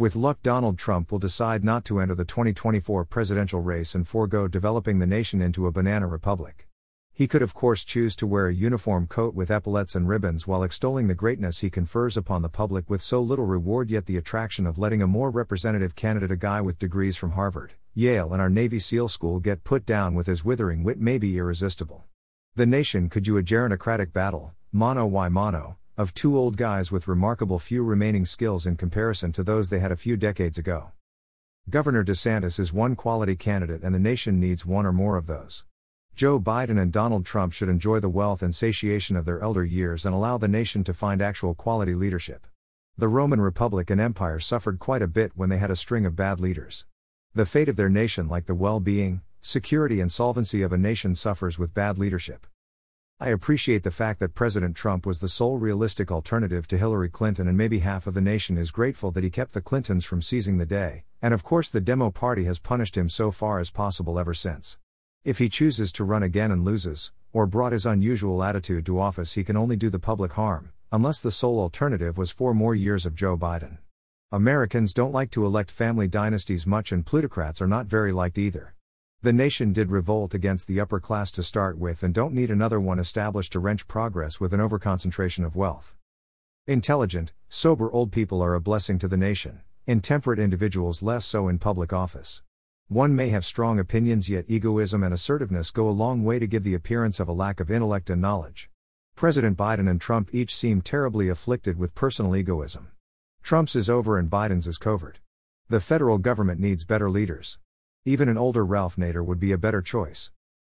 With luck, Donald Trump will decide not to enter the 2024 presidential race and forego developing the nation into a banana republic. He could, of course, choose to wear a uniform coat with epaulets and ribbons while extolling the greatness he confers upon the public with so little reward, yet the attraction of letting a more representative candidate, a guy with degrees from Harvard, Yale, and our Navy SEAL school, get put down with his withering wit may be irresistible. The nation could do a gerontocratic battle, mono y mono, of two old guys with remarkable few remaining skills in comparison to those they had a few decades ago. Governor DeSantis is one quality candidate, and the nation needs one or more of those. Joe Biden and Donald Trump should enjoy the wealth and satiation of their elder years and allow the nation to find actual quality leadership. The Roman Republic and Empire suffered quite a bit when they had a string of bad leaders. The fate of their nation, like the well being, security, and solvency of a nation, suffers with bad leadership. I appreciate the fact that President Trump was the sole realistic alternative to Hillary Clinton, and maybe half of the nation is grateful that he kept the Clintons from seizing the day, and of course, the Demo Party has punished him so far as possible ever since. If he chooses to run again and loses, or brought his unusual attitude to office, he can only do the public harm, unless the sole alternative was four more years of Joe Biden. Americans don't like to elect family dynasties much, and plutocrats are not very liked either. The nation did revolt against the upper class to start with and don't need another one established to wrench progress with an overconcentration of wealth. Intelligent, sober old people are a blessing to the nation, intemperate individuals less so in public office. One may have strong opinions, yet egoism and assertiveness go a long way to give the appearance of a lack of intellect and knowledge. President Biden and Trump each seem terribly afflicted with personal egoism. Trump's is over and Biden's is covert. The federal government needs better leaders. Even an older Ralph Nader would be a better choice.